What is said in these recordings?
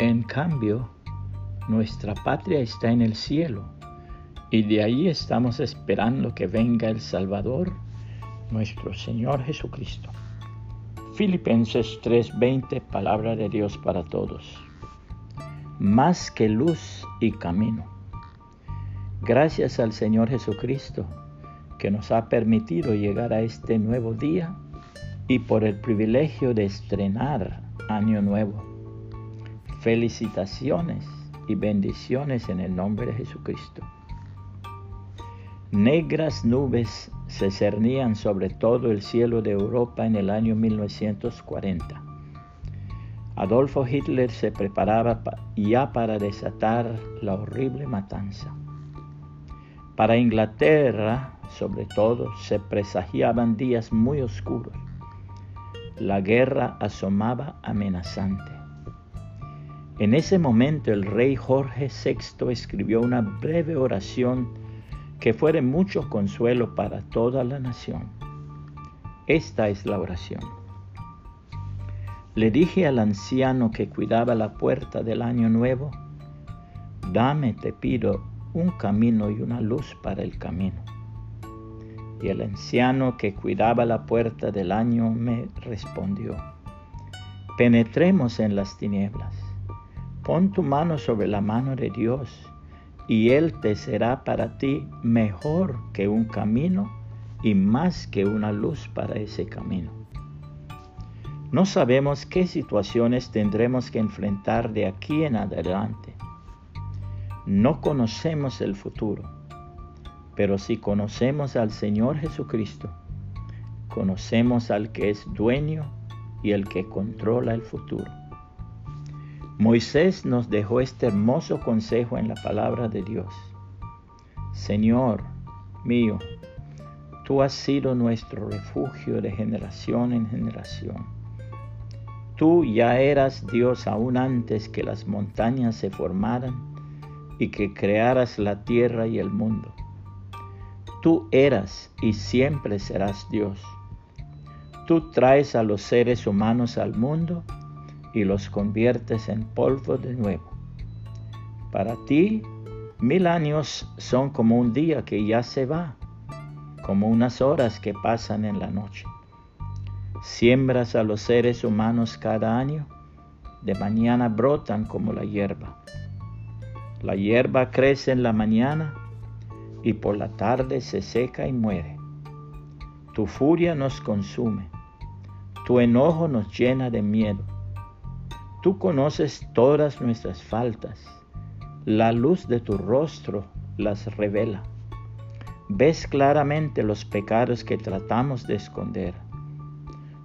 En cambio, nuestra patria está en el cielo y de ahí estamos esperando que venga el Salvador, nuestro Señor Jesucristo. Filipenses 3:20, palabra de Dios para todos. Más que luz y camino. Gracias al Señor Jesucristo que nos ha permitido llegar a este nuevo día y por el privilegio de estrenar año nuevo. Felicitaciones y bendiciones en el nombre de Jesucristo. Negras nubes se cernían sobre todo el cielo de Europa en el año 1940. Adolfo Hitler se preparaba ya para desatar la horrible matanza. Para Inglaterra, sobre todo, se presagiaban días muy oscuros. La guerra asomaba amenazante. En ese momento el rey Jorge VI escribió una breve oración que fue de mucho consuelo para toda la nación. Esta es la oración. Le dije al anciano que cuidaba la puerta del año nuevo, dame, te pido, un camino y una luz para el camino. Y el anciano que cuidaba la puerta del año me respondió, penetremos en las tinieblas, pon tu mano sobre la mano de Dios y Él te será para ti mejor que un camino y más que una luz para ese camino. No sabemos qué situaciones tendremos que enfrentar de aquí en adelante no conocemos el futuro, pero si conocemos al Señor Jesucristo, conocemos al que es dueño y el que controla el futuro. Moisés nos dejó este hermoso consejo en la palabra de Dios. Señor mío, tú has sido nuestro refugio de generación en generación. Tú ya eras Dios aún antes que las montañas se formaran y que crearas la tierra y el mundo. Tú eras y siempre serás Dios. Tú traes a los seres humanos al mundo y los conviertes en polvo de nuevo. Para ti, mil años son como un día que ya se va, como unas horas que pasan en la noche. Siembras a los seres humanos cada año, de mañana brotan como la hierba. La hierba crece en la mañana y por la tarde se seca y muere. Tu furia nos consume, tu enojo nos llena de miedo. Tú conoces todas nuestras faltas, la luz de tu rostro las revela. Ves claramente los pecados que tratamos de esconder.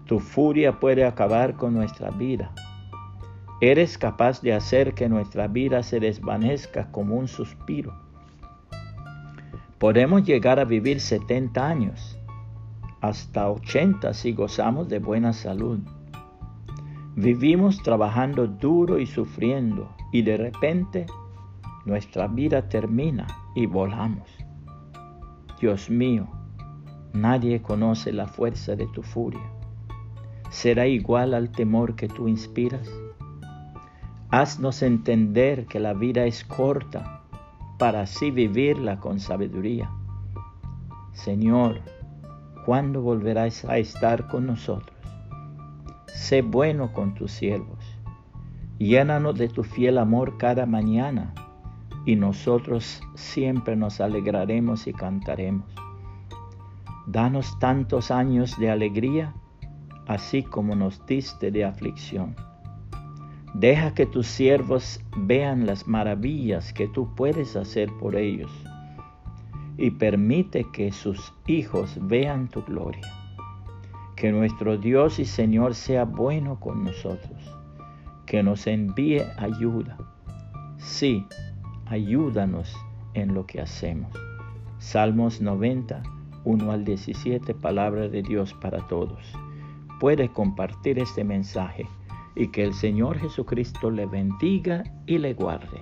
Tu furia puede acabar con nuestra vida Eres capaz de hacer que nuestra vida se desvanezca como un suspiro. Podemos llegar a vivir 70 años, hasta 80 si gozamos de buena salud. Vivimos trabajando duro y sufriendo y de repente nuestra vida termina y volamos. Dios mío, nadie conoce la fuerza de tu furia. ¿Será igual al temor que tú inspiras? Haznos entender que la vida es corta para así vivirla con sabiduría. Señor, ¿cuándo volverás a estar con nosotros? Sé bueno con tus siervos. Llénanos de tu fiel amor cada mañana y nosotros siempre nos alegraremos y cantaremos. Danos tantos años de alegría, así como nos diste de aflicción Deja que tus siervos vean las maravillas que tú puedes hacer por ellos y permite que sus hijos vean tu gloria. Que nuestro Dios y Señor sea bueno con nosotros, que nos envíe ayuda. Sí, ayúdanos en lo que hacemos. Salmos 90, 1 al 17, palabra de Dios para todos. Puede compartir este mensaje y que el Señor Jesucristo le bendiga y le guarde.